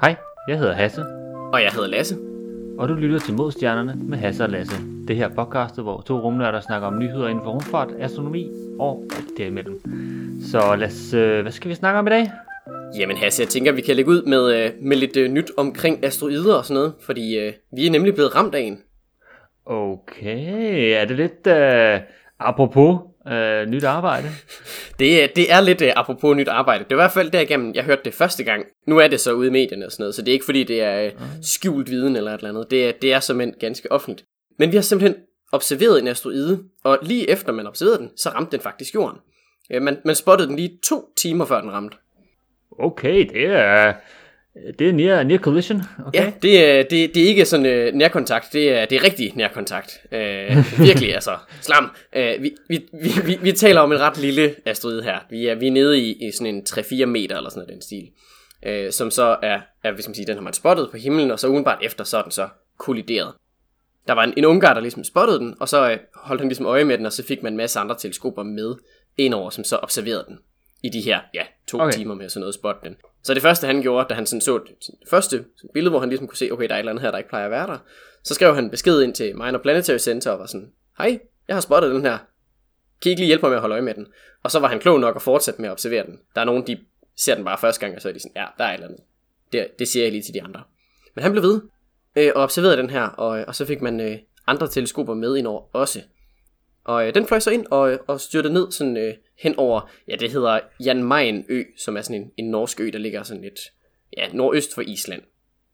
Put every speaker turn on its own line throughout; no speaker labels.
Hej, jeg hedder Hasse,
Og jeg hedder Lasse.
og du lytter til Modstjernerne med Hasse og Lasse. Det her podcast, hvor to rumnørder snakker om nyheder inden for rumfart, astronomi og alt derimellem. Så lad os, øh, hvad skal vi snakke om i dag?
Jamen Hasse, jeg tænker, vi kan lægge ud med, øh, med lidt øh, nyt omkring asteroider og sådan noget, fordi øh, vi er nemlig blevet ramt af en.
Okay, er det lidt øh, apropos øh, nyt arbejde?
Det, er- det er lidt øh, apropos nyt arbejde. Det var i hvert fald derigennem, jeg hørte det første gang. Nu er det så ude i medierne og sådan noget, så det er ikke fordi, det er øh, skjult viden eller et eller andet. Det er, det er simpelthen ganske offentligt. Men vi har simpelthen observeret en asteroide, og lige efter man observerede den, så ramte den faktisk jorden. Øh, Man, man spottede den lige to timer før den ramte.
Okay, det er, det er near, near collision. Okay.
Ja, det er, det, det er ikke sådan øh, nærkontakt, det er, det er rigtig nærkontakt. Øh, virkelig, altså. Slam. Øh, vi, vi, vi, vi, vi taler om en ret lille asteroide her. Vi er, vi er nede i, i sådan en 3-4 meter eller sådan noget, den stil. Øh, som så er, er, hvis man siger, den har man spottet på himlen, og så udenbart efter, så er den så kollideret. Der var en, en ungar, der ligesom spottede den, og så øh, holdt han ligesom øje med den, og så fik man en masse andre teleskoper med indover, som så observerede den i de her, ja, to
Okay.
timer med sådan noget at spotte den. Så det første han gjorde, da han sådan så det første billede, hvor han ligesom kunne se, okay, der er et eller andet her, der ikke plejer at være der, så skrev han besked ind til Minor Planetary Center og var sådan, hej, jeg har spottet den her. Kan I ikke lige hjælpe mig med at holde øje med den? Og så var han klog nok at fortsætte med at observere den. Der er nogen, de ser den bare første gang, og så er de sådan, ja, der er et eller andet. Det, det siger jeg lige til de andre. Men han blev ved øh, og observerede den her, og, og så fik man øh, andre teleskoper med ind over også. Og øh, den fløj så ind og, og styrtede ned sådan øh, hen over, ja det hedder Jan Mayen ø, som er sådan en, en norsk ø, der ligger sådan lidt, ja, nordøst for Island.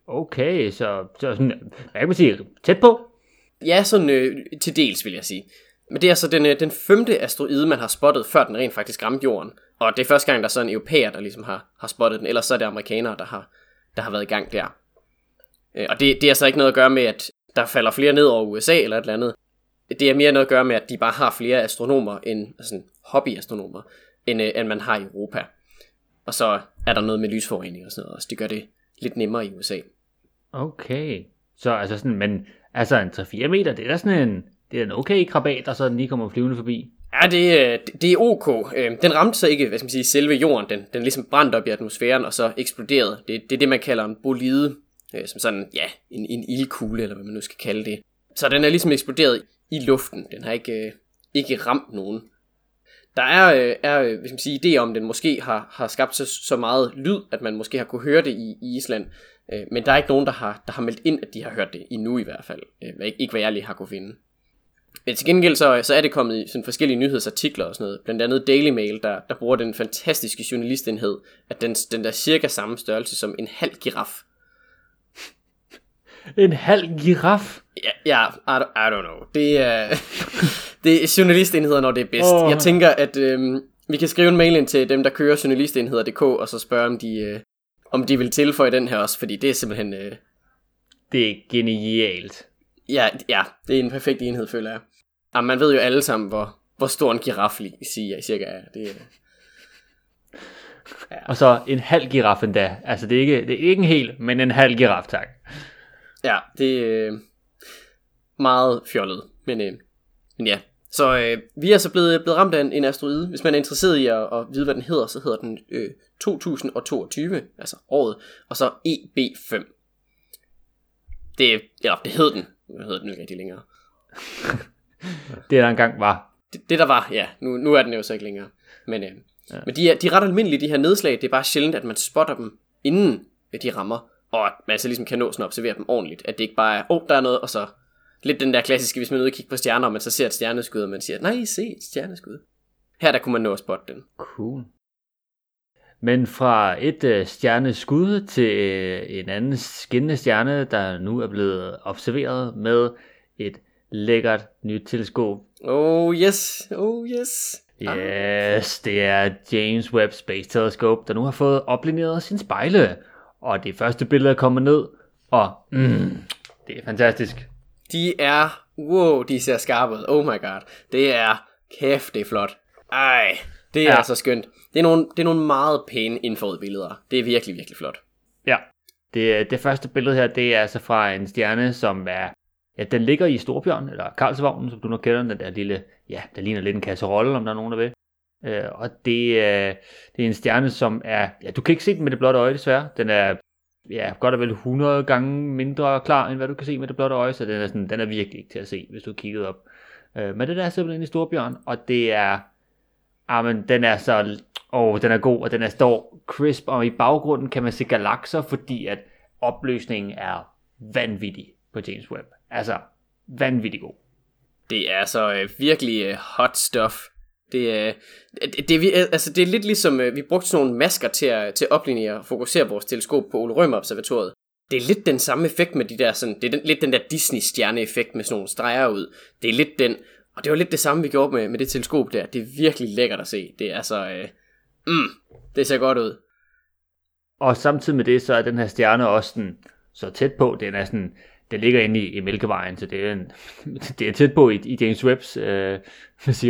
Okay, så, så sådan, hvad kan man sige, tæt på?
Ja, sådan øh, til dels vil jeg sige. Men det er så den, øh, den femte asteroide, man har spottet, før den rent faktisk ramte jorden. Og det er første gang, der er sådan en europæer, der ligesom har, har spottet den, ellers så er det amerikanere, der har, der har været i gang der. Øh, og det, det er så ikke noget at gøre med, at der falder flere ned over USA eller et eller andet. Det er mere noget at gøre med, at de bare har flere astronomer, end, altså hobbyastronomer, end, øh, end man har i Europa. Og så er der noget med lysforurening og sådan noget også. Det gør det lidt nemmere i USA.
Okay, så altså sådan, men altså en 3-4 meter, det er da sådan en, det er en okay krabat, der så den lige kommer flyvende forbi.
Ja, det, øh, det- det er ok. Øh, Den ramte så ikke, hvad skal man sige, selve jorden. Den, den ligesom brændte op i atmosfæren og så eksploderede. Det, det er det, man kalder en bolide. øh, Som sådan, ja, en, en ildkugle, eller hvad man nu skal kalde det. Så den er ligesom eksploderet i luften. Den har ikke, øh, ikke ramt nogen. Der er, øh, er øh, hvis man siger, idé om, den måske har, har skabt så, så meget lyd, at man måske har kunne høre det i, i Island. Øh, Men der er ikke nogen, der har, der har meldt ind, at de har hørt det endnu i hvert fald. Øh, Ikke, ikke hvad jeg lige har kunne finde. Men til gengæld så, så er det kommet i sådan forskellige nyhedsartikler og sådan noget. Blandt andet Daily Mail, der, der bruger den fantastiske journalistenhed, at den, den der er cirka samme størrelse som en halv giraf.
En halv giraf.
Ja, ja I, don't, I don't know. Det er, det er journalistenheder, når det er bedst.
Åh.
Jeg tænker, at øhm, vi kan skrive en mail ind til dem, der kører journalistenheder.dk, og så spørge, om de, øh, om de vil tilføje den her også, fordi det er simpelthen... Øh,
Det er genialt.
ja, ja, det er en perfekt enhed, føler jeg. Jamen, man ved jo alle sammen, hvor, hvor stor en giraf siger, cirka er. Det, er-
Og så en halv giraf endda. Altså det er ikke, det er ikke en hel, men en halv giraf, tak.
Ja, det er øh, meget fjollet, men, øh, men ja. Så øh, vi er så blevet, blevet ramt af en, en asteroide. Hvis man er interesseret i at, at vide, hvad den hedder, så hedder den øh, 2022, altså året, og så EB5. Det, eller det hed den. Nu hedder den ikke rigtig længere.
Det der engang var.
Det, det der var, ja, nu, nu er den jo så ikke længere. Men, øh, ja. men de, er, de er ret almindelige, de her nedslag. Det er bare sjældent, at man spotter dem, inden de rammer. Og at man så ligesom kan nå sådan at observere dem ordentligt. At det ikke bare er, åh, oh, der er noget, og så lidt den der klassiske, hvis man er ude og kigge på stjerner, og man så ser et stjerneskud, og man siger, nej, se et stjerneskud. Her der kunne man nå at spotte den.
Cool. Men fra et øh, stjerneskud til øh, en anden skinnende stjerne, der nu er blevet observeret med et lækkert nyt teleskop.
Oh yes, oh yes.
Yes, det er James Webb Space Telescope, der nu har fået oplineret sin spejle. Og det første billede er kommet ned, og mm, det er fantastisk.
De er, wow, de ser skarpe ud. Oh my god. Det er, kæft, det er flot. Ej, det er
Ja.
så skønt. Det er, nogle, det er nogle meget pæne indforrede billeder. Det er virkelig, virkelig flot.
Ja, det, det første billede her, det er altså fra en stjerne, som er, ja, den ligger i Storbjørn, eller Karlsvognen, som du nok kender, den der lille, ja, der ligner lidt en kasserolle, om der er nogen, der ved. Øh, og det, øh, det er en stjerne, som er... Ja, du kan ikke se den med det blotte øje, desværre. Den er ja, godt og vel 100 gange mindre klar, end hvad du kan se med det blotte øje, så den er, sådan, den er virkelig ikke til at se, hvis du kiggede op. Øh, men det der er simpelthen i Storbjørn, og det er... Ah, men den er så... Åh, den er god, og den er står crisp, og i baggrunden kan man se galakser, fordi at opløsningen er vanvittig på James Webb. Altså, vanvittig god.
Det er så øh, virkelig øh, hot stuff. Det, er, det, det, vi, altså, det er lidt ligesom, øh, vi brugte sådan nogle masker til at, til at oplinje og fokusere vores teleskop på Ole Rømer Observatoriet. Det er lidt den samme effekt med de der, sådan, det er den, lidt den der Disney-stjerne-effekt med sådan nogle streger ud. Det er lidt den, og det var lidt det samme, vi gjorde med, med det teleskop der. Det er virkelig lækkert at se. Det er altså, øh, mm, det ser godt ud.
Og samtidig med det, så er den her stjerne også den, så tæt på. Den er sådan, den ligger inde i, i Mælkevejen, så det er, en, det er tæt på i, i James Webbs øh,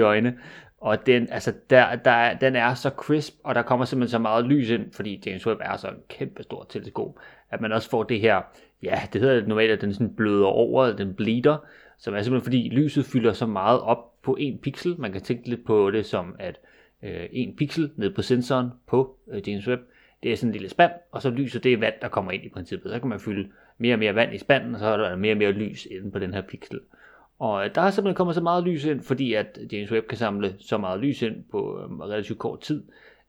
øjne. Og den, altså der, der, den er så crisp, og der kommer simpelthen så meget lys ind, fordi James Webb er så en kæmpe stor teleskop, at man også får det her, ja, det hedder normalt, at den sådan bløder over, den bleeder, som er simpelthen fordi lyset fylder så meget op på en pixel. Man kan tænke lidt på det som, at øh, en pixel ned på sensoren på øh, James Webb, det er sådan en lille spand, og så lyset det er vand, der kommer ind i princippet. Så kan man fylde mere og mere vand i spanden, og så er der mere og mere lys inde på den her pixel. Og øh, der er simpelthen kommet så meget lys ind, fordi at James Webb kan samle så meget lys ind på øhm, relativt kort tid,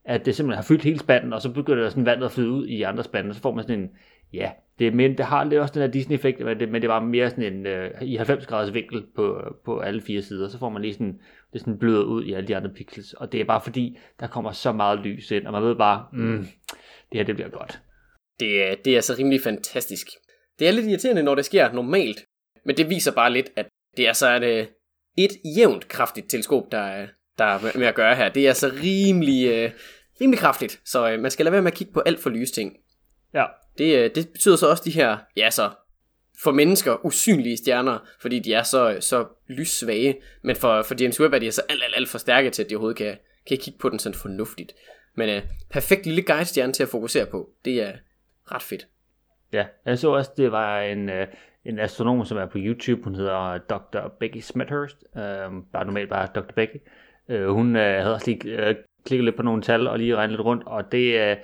at det simpelthen har fyldt hele spanden, og så begynder der sådan vandet at flyde ud i andre spande, og så får man sådan en, ja, det, men det har lidt også den her Disney-effekt, men det, men det var mere sådan en, øh, i 90 graders vinkel på, øh, på alle fire sider, så får man lige sådan, det sådan bløder ud i alle de andre pixels, og det er bare fordi, der kommer så meget lys ind, og man ved bare, mm, det her det bliver godt.
Det, er, det er så rimelig fantastisk. Det er lidt irriterende, når det sker normalt, men det viser bare lidt, at det er så et, øh, et jævnt kraftigt teleskop, der, der er med at gøre her. Det er så rimelig, uh, rimelig kraftigt, så uh, man skal lade være med at kigge på alt for lyse ting.
Ja.
Det, uh, det betyder så også de her, ja så, for mennesker usynlige stjerner, fordi de er så, så lyssvage, men for, for James Webb er de altså alt, alt, alt for stærke til, at de overhovedet kan, kan kigge på den sådan fornuftigt. Men uh, perfekt lille guidestjerne til at fokusere på, det er ret fedt.
Ja, jeg så også, det var en, uh, en astronom, som er på YouTube. Hun hedder Dr. Becky Smithurst. Øh, bare normalt bare Dr. Becky. Øh, hun øh, havde også lige øh, klikket lidt på nogle tal og lige regnet lidt rundt. Og det øh,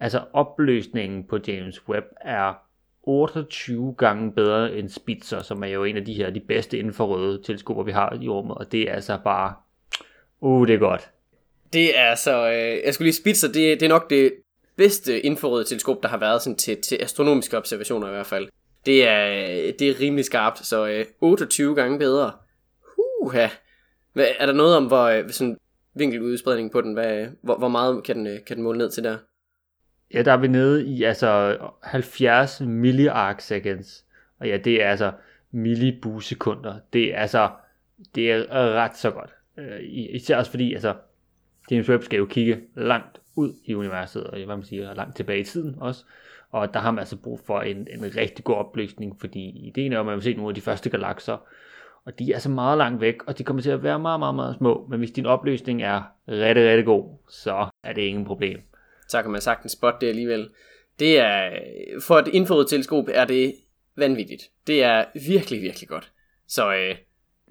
altså opløsningen på James Webb er 28 gange bedre end Spitzer, som er jo en af de her de bedste infrarøde teleskoper, vi har i rummet. Og det er altså bare... Uh, det er godt.
Det er så... Øh, jeg skulle lige Spitzer, det, det er nok det bedste infrarøde teleskop, der har været sådan til, til astronomiske observationer i hvert fald. Det er, det er rimelig skarpt, så øh, 28 gange bedre. Huha. Hvad, er der noget om, hvor øh, sådan vinkeludspredning på den, hvad, hvor, hvor meget kan den, øh, kan den måle ned til der?
Ja, der er vi nede i altså 70 milliarc seconds. Og ja, det er altså millibusekunder. Det er altså, det er ret så godt. Øh, især også fordi, altså, James Webb skal jo kigge langt ud i universet, og hvad man siger, langt tilbage i tiden også. Og der har man altså brug for en, en rigtig god opløsning, fordi ideen er jo, at man vil se nogle af de første galakser, og de er så meget langt væk, og de kommer til at være meget, meget, meget små. Men hvis din opløsning er rigtig, rigtig god, så er det ingen problem.
Så kan man sagtens spotte det alligevel. Det er, for et infrarødt teleskop er det vanvittigt. Det er virkelig, virkelig godt. Så øh,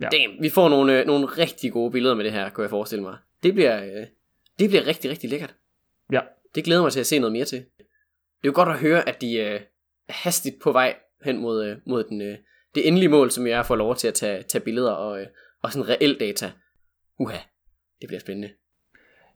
ja. damn, vi får nogle, øh, nogle rigtig gode billeder med det her, kan jeg forestille mig. Det bliver, øh, det bliver rigtig, rigtig lækkert.
Ja.
Det glæder mig til at se noget mere til. Det er jo godt at høre, at de øh, er hastigt på vej hen mod, øh, mod den, øh, det endelige mål, som jeg får lov til at tage, tage billeder og, øh, og sådan reelt data. Uha, det bliver spændende.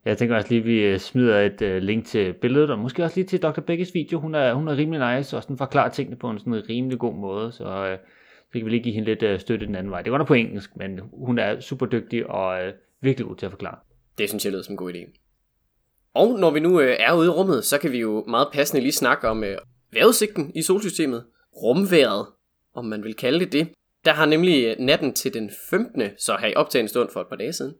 Jeg tænker også lige, at vi øh, smider et link til billedet, og måske også lige til Dr. Beckes video. Hun er, hun er rimelig nice, og sådan forklarer tingene på en sådan rimelig god måde, så uh, så kan vi lige give hende lidt støtte den anden vej. Det går nok på engelsk, men hun er super dygtig og virkelig god til at forklare.
Det synes jeg lyder som en god idé. Og når vi nu øh, er ude i rummet, så kan vi jo meget passende lige snakke om øh, vejrudsigten i solsystemet. Rumværet, om man vil kalde det det. Der har nemlig øh, natten til den 15. så her i optagende stund for et par dage siden,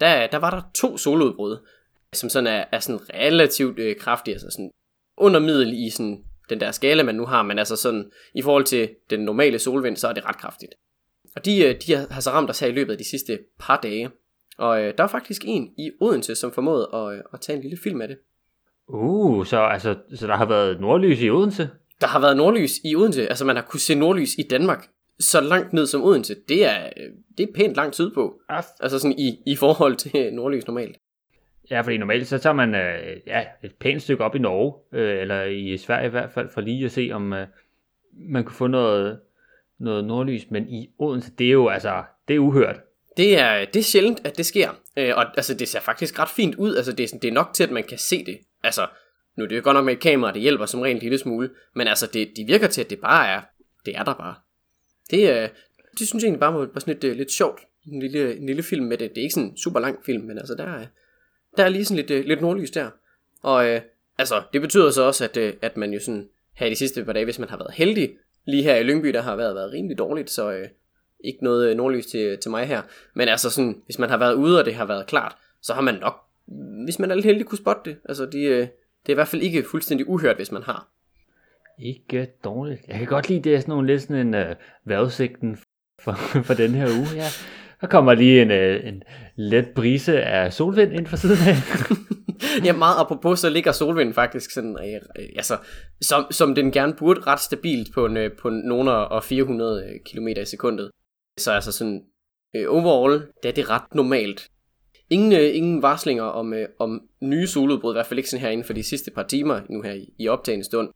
der, der var der to soludbrud, som sådan er, er sådan relativt øh, kraftige, altså sådan under middel i sådan den der skala, man nu har, men altså sådan i forhold til den normale solvind, så er det ret kraftigt. Og de, øh, de har så ramt os her i løbet af de sidste par dage. Og øh, der var faktisk en i Odense, som formåede at, øh, at tage en lille film af det.
Uh, så, altså, så der har været nordlys i Odense?
Der har været nordlys i Odense. Altså man har kunne se nordlys i Danmark så langt ned som Odense. Det er, øh, det er pænt langt sydpå.
Af.
Altså sådan i, i forhold til nordlys normalt.
Ja, fordi normalt så tager man øh, ja, et pænt stykke op i Norge, øh, eller i Sverige i hvert fald, for lige at se, om øh, man kunne få noget, noget nordlys. Men i Odense, det er jo altså, det er uhørt.
Det er, det er sjældent, at det sker. Øh, og altså, det ser faktisk ret fint ud. Altså, det er, sådan, det er nok til, at man kan se det. Altså, nu er det jo godt nok med et kamera, det hjælper som rent en lille smule. Men altså, det, de virker til, at det bare er, det er der bare. Det, øh, det synes jeg egentlig bare var sådan lidt, øh, lidt sjovt. En lille, en lille film med det. Det er ikke sådan en super lang film, men altså, der er, der er lige sådan lidt, øh, lidt nordlys der. Og øh, altså, det betyder så også, at, øh, at man jo sådan her de sidste par dage, hvis man har været heldig, lige her i Lyngby, der har været, været rimelig dårligt, så øh, ikke noget øh, nordlys til, til mig her. Men altså sådan, hvis man har været ude, og det har været klart, så har man nok, hvis man er lidt heldig, kunne spotte det. Altså, de, øh, det er i hvert fald ikke fuldstændig uhørt, hvis man har.
Ikke dårligt. Jeg kan godt lide, det er sådan nogle lidt sådan en øh, vejrudsigten for, for den her uge. Ja. Der kommer lige en, øh, en let brise af solvind ind for siden af.
ja, meget apropos, så ligger solvinden faktisk sådan, øh, øh, altså, som, som den gerne burde ret stabilt på, en, på nogle og 400 øh, km i sekundet. Så altså sådan, øh, overall, det er det ret normalt. Ingen, øh, ingen varslinger om, øh, om nye soludbrud, i hvert fald ikke sådan her inden for de sidste par timer, nu her i, i optagende stund.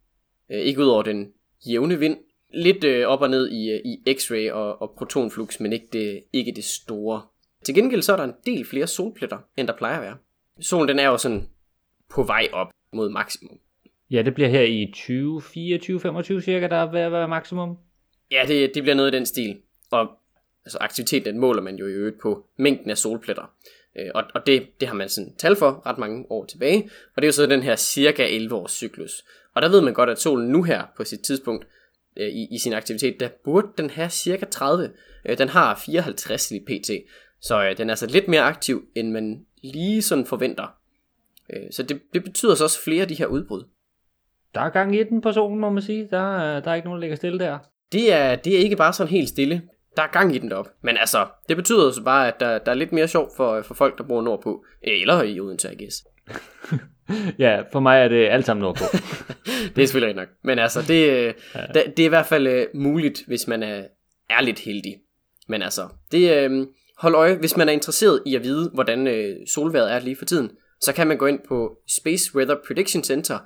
Øh, ikke ud over den jævne vind, lidt øh, op og ned i, øh, i X-ray og, og protonflux, men ikke det, ikke det store. Til gengæld så er der en del flere solpletter, end der plejer at være. Solen den er jo sådan på vej op mod maksimum.
Ja, det bliver her i 2024-25 cirka, der er ved at være maksimum.
Ja, det, det bliver noget i den stil. Og altså, aktivitet, den måler man jo i øvrigt på mængden af solpletter. Øh, og og det, det har man sådan tal for ret mange år tilbage. Og det er jo så den her cirka 11 års cyklus. Og der ved man godt, at solen nu her på sit tidspunkt øh, i, i sin aktivitet, der burde den have cirka 30. Øh, den har 54 i pt. Så øh, den er altså lidt mere aktiv, end man lige sådan forventer. Øh, så det, det betyder så også flere af de her udbrud.
Der er gang i den på solen, må man sige. Der, der er ikke nogen, der ligger stille der.
Det er, det er ikke bare sådan helt stille. Der er gang i den derop. Men altså, det betyder altså bare, at der, der er lidt mere sjov for, for folk, der bor nordpå. Eller i Odense, I guess.
ja, for mig er det alt sammen nordpå.
det er selvfølgelig nok. Men altså, det, ja. det, det er i hvert fald uh, muligt, hvis man er, er lidt heldig. Men altså, det, uh, hold øje, hvis man er interesseret i at vide, hvordan uh, solvejret er lige for tiden, så kan man gå ind på Space Weather Prediction Center,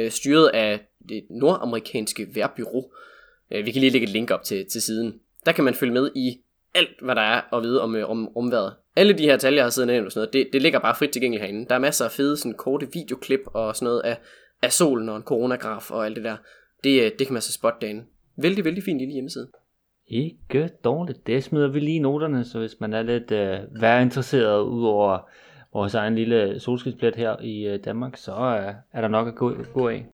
uh, styret af det nordamerikanske vejrbyrå. Uh, vi kan lige lægge et link op til, til siden. Der kan man følge med i alt, hvad der er at vide om, øh, om rumværet. Alle de her tal, jeg har siddet nævnt og sådan noget, det, det ligger bare frit tilgængeligt herinde. Der er masser af fede sådan, korte videoklip og sådan noget af, af solen og en coronagraf og alt det der. Det, øh, det kan man så spotte derinde. Vældig, vældig fin lille hjemmeside.
Ikke dårligt. Det smider vi lige i noterne, så hvis man er lidt øh, værre interesseret ud over vores egen lille solskidsplet her i øh, Danmark, så øh, er der nok at gå, gå af.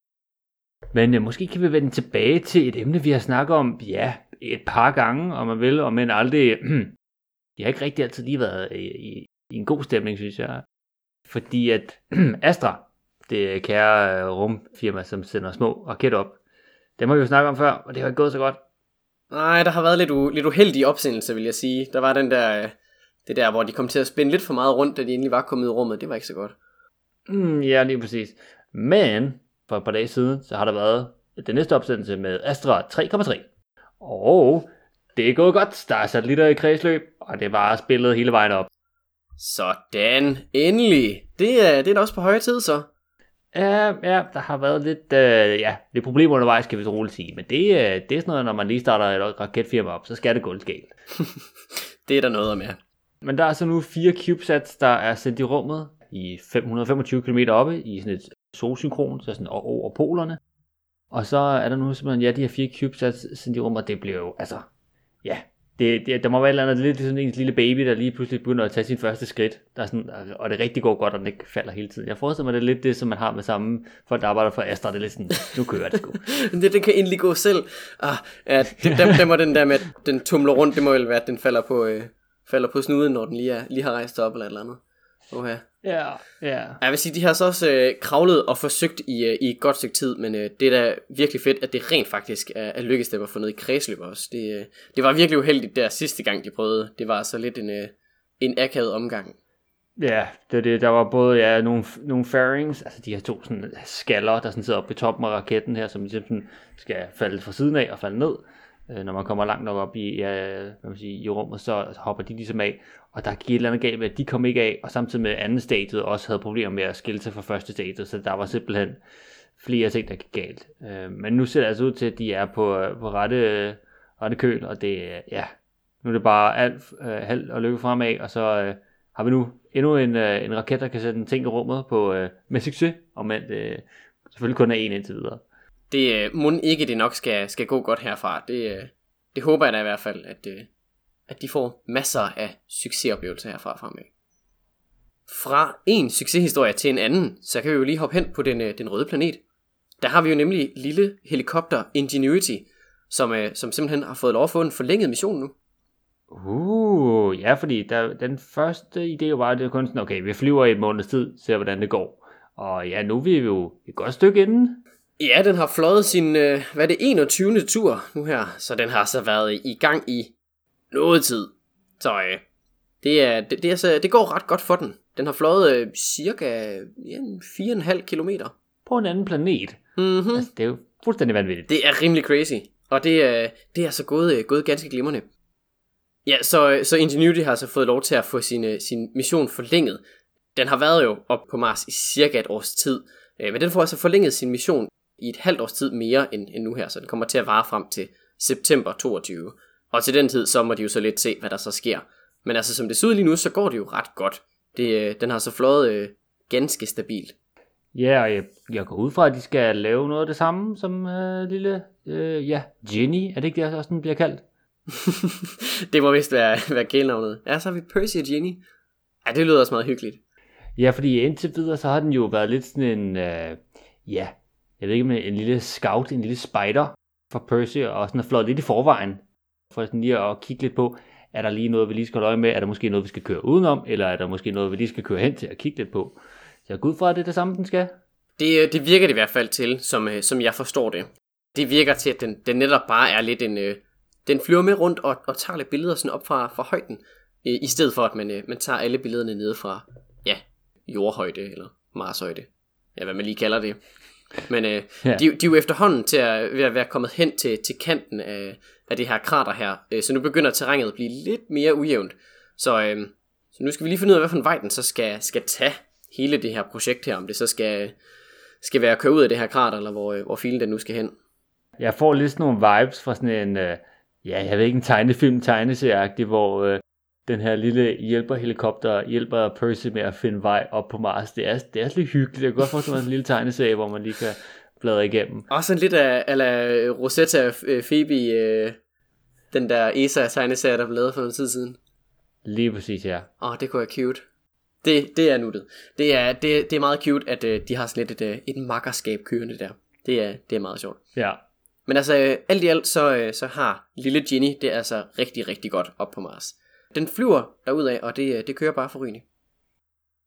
Men øh, måske kan vi vende tilbage til et emne, vi har snakket om, ja, et par gange, om man vil, og men aldrig, jeg har ikke rigtig altid lige været i, i, i en god stemning, synes jeg. Fordi at Astra, det kære øh, rumfirma, som sender små raketter op, dem har vi jo snakket om før, og det har ikke gået så godt.
Nej, der har været lidt, u- lidt uheldig opsendelse, vil jeg sige. Der var den der, øh, det der, hvor de kom til at spænde lidt for meget rundt, da de egentlig var kommet i rummet. Det var ikke så godt.
Mm, ja, lige præcis. Men for et par dage siden, så har der været den næste opsendelse med Astra 3,3. Og det er gået godt. Der er satellitter i kredsløb, og det var spillet hele vejen op.
Sådan, endelig. Det er, det er da også på høje tid, så.
Ja, ja, der har været lidt, øh, ja, lidt problemer undervejs, skal vi roligt sige. Men det, øh, det er sådan noget, når man lige starter et raketfirma op, så skal det gå lidt galt.
det er der noget med.
Men der er så nu fire CubeSats, der er sendt i rummet i 525 km oppe i sådan et solsynkron, så sådan over polerne. Og så er der nu simpelthen, ja, de her fire CubeSats sendt i rummet, og det bliver jo, altså, ja, det, det, der må være et eller andet lidt sådan en lille baby, der lige pludselig begynder at tage sin første skridt, der er sådan, og det rigtig går godt, og den ikke falder hele tiden. Jeg forestiller mig, det er lidt det, som man har med samme folk, der arbejder for Astra, det er lidt sådan, nu kører det sgu.
det, det kan egentlig gå selv. Ah, ja, det, der, der må den der med, at den tumler rundt, det må vel være, at den falder på, øh, falder på snuden, når den lige, er, lige har rejst op eller et eller andet.
Okay. Ja, ja.
Jeg vil sige, de har så også øh, kravlet og forsøgt i, øh, i et godt stykke tid, men øh, det er da virkelig fedt, at det rent faktisk er, er lykkedes dem at få noget i kredsløb også. Det, øh, det var virkelig uheldigt der sidste gang, de prøvede. Det var så lidt en, øh, en akavet omgang.
Ja, det, det, der var både ja, nogle, nogle fairings, altså de her to sådan, skaller, der sådan sidder oppe i toppen af raketten her, som ligesom sådan skal falde fra siden af og falde ned. Øh, når man kommer langt nok op i, ja, hvad man sige, i rummet, så hopper de ligesom af. Og der gik et eller andet galt med, at de kom ikke af, og samtidig med anden stadiet også havde problemer med at skille sig fra første stadiet, så der var simpelthen flere ting, der gik galt. Øh, men nu ser det altså ud til, at de er på, øh, på rette, øh, rette køl, og det, øh, ja, nu er det bare alt øh, held og lykke fremad, og så øh, har vi nu endnu en, øh, en raket, der kan sætte en ting i rummet på, øh, med succes, og men øh, selvfølgelig kun er en indtil videre.
Det øh, må ikke det nok skal, skal gå godt herfra. Det, øh, det håber jeg da i hvert fald, at, øh, at de får masser af succesoplevelser herfra fremad. Fra en succeshistorie til en anden, så kan vi jo lige hoppe hen på den, øh, den røde planet. Der har vi jo nemlig lille helikopter Ingenuity, som, øh, som simpelthen har fået lov at få en forlænget mission nu.
Uh, ja, fordi der, den første idé var, at det var kun sådan, okay, vi flyver i et måneds tid, ser hvordan det går. Og ja, nu er vi jo et godt stykke inden.
Ja, den har fløjet sin, øh, hvad er det, 21. tur nu her, så den har så været i gang i noget tid. Så øh, det, er, det, det, er så, det går ret godt for den. Den har fløjet øh, cirka ja, 4,5 kilometer.
På en anden planet.
Mm-hmm.
Altså, det er jo fuldstændig vanvittigt.
Det er rimelig crazy, og det, øh, det er så gået, øh, gået ganske glimrende. Ja, så, så Ingenuity har så fået lov til at få sin, øh, sin mission forlænget. Den har været jo op på Mars i cirka et års tid, øh, men den får altså forlænget sin mission i et halvt års tid mere end, end nu her, så den kommer til at vare frem til september 22. Og til den tid, så må de jo så lidt se, hvad der så sker. Men altså, som det ser ud lige nu, så går det jo ret godt. Det, øh, den har så fløjet øh, ganske stabilt.
Ja, og jeg, jeg går ud fra, at de skal lave noget af det samme som øh, lille, øh, ja, Jenny, er det ikke det, også den bliver kaldt?
det må vist være, være kælenavnet. Ja, så har vi Percy og Jenny. Ja, det lyder også meget hyggeligt.
Ja, fordi indtil videre, så har den jo været lidt sådan en, øh, ja, jeg ved ikke med en lille scout, en lille spider for Percy, og sådan har flået lidt i forvejen, for sådan lige at kigge lidt på, er der lige noget, vi lige skal holde øje med, er der måske noget, vi skal køre udenom, eller er der måske noget, vi lige skal køre hen til at kigge lidt på. Så jeg går ud fra, at det er det samme, den skal.
Det, øh, det virker det i hvert fald til, som, øh, som jeg forstår det. Det virker til, at den, den netop bare er lidt en... Øh, den flyver med rundt og, og tager lidt billeder sådan op fra, fra højden, i stedet for, at man, man tager alle billederne nede fra, ja, jordhøjde eller Marshøjde. Ja, hvad man lige kalder det. Men øh, ja. de, de er jo efterhånden til at være, være kommet hen til, til kanten af, af det her krater her, øh, så nu begynder terrænet at blive lidt mere ujævnt. Så, øh, så nu skal vi lige finde ud af, hvad for en vej den så skal, skal tage hele det her projekt her, om det så skal, skal være at køre ud af det her krater, eller hvor, hvor filen den nu skal hen.
Jeg får lidt sådan nogle vibes fra sådan en, øh, ja, jeg ved ikke, en tegnefilm, tegneserieagtig, hvor øh, den her lille hjælperhelikopter hjælper Percy med at finde vej op på Mars. Det er, det er lidt hyggeligt. Jeg kan godt forestille mig en lille tegneserie, hvor man lige kan bladre igennem.
Også en lidt af, ala Rosetta øh, Phoebe, øh, den der ESA-tegneserie, der blev lavet for en tid siden.
Lige præcis, ja.
Åh, oh, det kunne være cute. Det, det er nuttet. Det er, det, det er meget cute, at uh, de har sådan lidt et, et makkerskab kørende der. Det er, det er meget sjovt.
Ja.
Men altså, alt i alt, så, så har lille Ginny det er altså rigtig, rigtig godt op på Mars. Den flyver derudad, og det, det kører bare for rygende.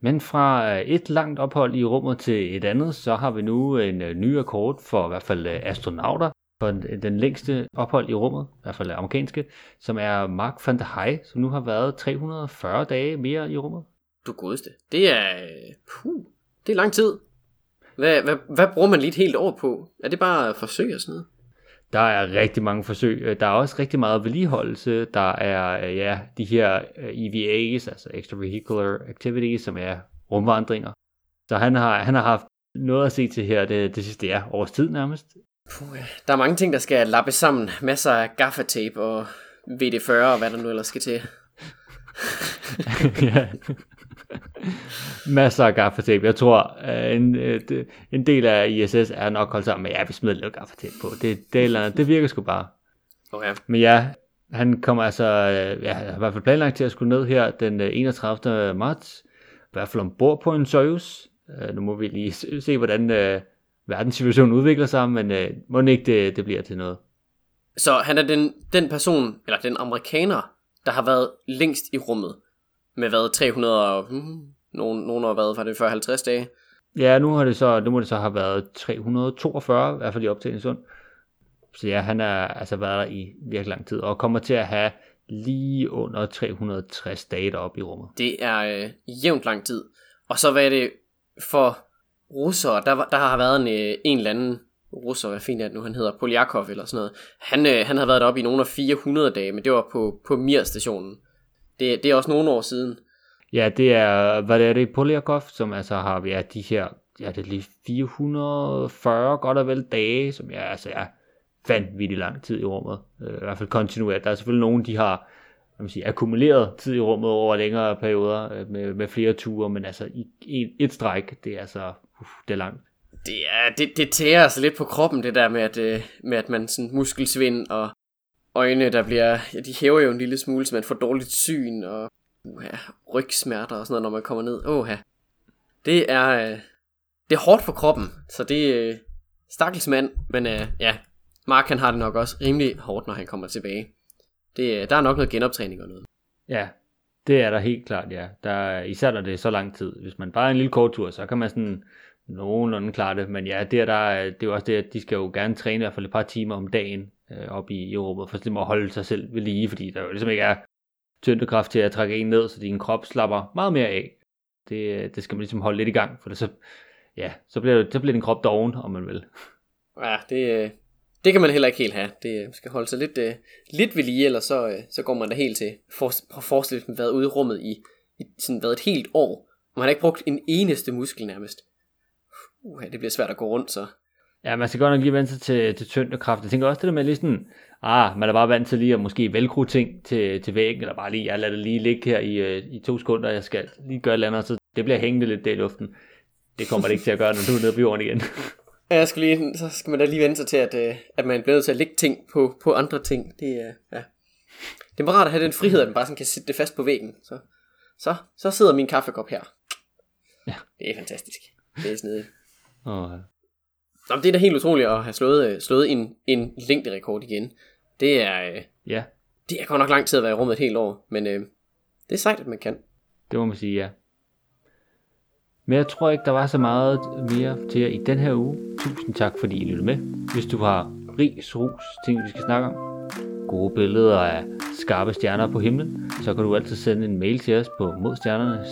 Men fra et langt ophold i rummet til et andet, så har vi nu en ny akkord for i hvert fald astronauter, for den længste ophold i rummet, i hvert fald amerikanske, som er Mark van der Heij, som nu har været 340 dage mere i rummet.
Du godeste. Det er, puh, det er lang tid. Hvad, hvad, hvad bruger man lige et helt år på? Er det bare forsøg og sådan noget?
Der er rigtig mange forsøg. Der er også rigtig meget vedligeholdelse. Der er ja, de her EVA's, altså Extravehicular Activities, som er rumvandringer. Så han har, han har haft noget at se til her det, det sidste ja, års tid nærmest.
Puh, ja. Der er mange ting, der skal lappe sammen. Masser af gaffatape og VD40 og hvad der nu ellers skal til.
ja. Masser af gaffatape. Jeg tror, en, en del af ISS er nok holdt sammen med, ja, vi smider lidt gaffatape på. Det, det, eller andet. det virker sgu bare.
Okay.
Men ja, han kommer altså, ja, har i hvert fald planlagt til at skulle ned her den 31. marts. I hvert fald ombord på en Soyuz. Nu må vi lige se, hvordan verdenssituationen udvikler sig, men må ikke det, det bliver til noget.
Så han er den, den person, eller den amerikaner, der har været længst i rummet. Med hvad, 300 og... Hmm, nogen, nogen har været, var det før 50 dage?
Ja, nu, har det så, nu må det så have været 342, i hvert fald i optagelsesund. Så ja, han har altså været der i virkelig lang tid, og kommer til at have lige under 360 dage deroppe i rummet.
Det er øh, jævnt lang tid. Og så hvad er det for russere, der, der har været en, øh, en eller anden russer, hvad fint er det nu, han hedder, Poljakov eller sådan noget. Han, øh, han havde været deroppe i nogle af 400 dage, men det var på, på Mir-stationen. Det, det er også nogle år siden.
Ja, det er, hvad er det, Poljakov, som altså har, ja, de her, ja, det er lige 440 godt og vel dage, som ja, altså er vanvittigt lang tid i rummet. Øh, I hvert fald kontinuert. Der er selvfølgelig nogen, de har, hvad man siger, akkumuleret tid i rummet over længere perioder øh, med, med flere ture, men altså i et, et stræk, det er altså, uh, det er langt.
Det, er, det, det tærer altså lidt på kroppen, det der med, at, øh, med at man sådan muskelsvind og øjne, der bliver, ja, de hæver jo en lille smule, så man får dårligt syn og uh, rygsmerter og sådan noget, når man kommer ned. Åh, det er, øh, det er hårdt for kroppen, så det er øh, stakkels mand, men øh, ja, Mark han har det nok også rimelig hårdt, når han kommer tilbage. Det, øh, der er nok noget genoptræning og noget.
Ja, det er der helt klart, ja. Der, især når det er så lang tid. Hvis man bare er en lille kort tur, så kan man sådan nogenlunde klare det. Men ja, det er, der, øh, det er jo også det, at de skal jo gerne træne i hvert fald et par timer om dagen øh, op i, i rummet, for simpelthen at holde sig selv ved lige, fordi der jo ligesom ikke er tyngdekraft til at trække en ned, så din krop slapper meget mere af. Det, øh, det skal man ligesom holde lidt i gang, for det så, ja, så bliver, det- så bliver din krop doven, om man vil.
Ja, det, øh, det kan man heller ikke helt have. Det øh, skal holde sig lidt, øh, lidt ved lige, eller så, øh, så går man da helt til. For, prøv at forestille sig, været ude i rummet i, i sådan været et helt år, og man har ikke brugt en eneste muskel nærmest. Uh, det bliver svært at gå rundt, så.
Ja, man skal godt nok lige vente sig til, til tyngdekraft. Jeg tænker også det der med lige sådan, ah, man er bare vant til lige at måske velcro ting til, til væggen, eller bare lige, jeg lader det lige ligge her i, øh, i to sekunder, jeg skal lige gøre et eller andet, så det bliver hængende lidt der i luften. Det kommer det ikke til at gøre, når du er nede på jorden igen.
Ja, Jeg skal lige, så skal man da lige vente sig til, at, øh, at man bliver nødt til at lægge ting på, på andre ting. Det er, ja. Det er bare rart at have den frihed, at man bare sådan kan sætte det fast på væggen. Så, så, så sidder min kaffekop her.
Ja.
Det er fantastisk. Det er snedigt.
Og, øh,
Nå, det er da helt utroligt at have slået, øh, slået en, en længderekord igen. Det er, øh,
ja,
det er godt nok lang tid at være i rummet et helt år, men øh, det er sejt, at man kan.
det må man sige, ja. Men jeg tror ikke, der var så meget mere til jer i den her uge. Tusind tak, fordi I lyttede med. Hvis du har ris, ros, ting vi skal snakke om, gode billeder af skarpe stjerner på himlen, så kan du altid sende en mail til os på modstjernerne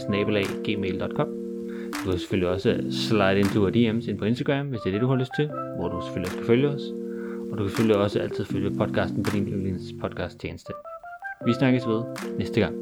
du kan selvfølgelig også slide into our DM's ind på Instagram, hvis det er det, du har lyst til, hvor du selvfølgelig også kan følge os. Og du kan selvfølgelig også altid følge podcasten på din yndlings podcast tjeneste. Vi snakkes ved næste gang.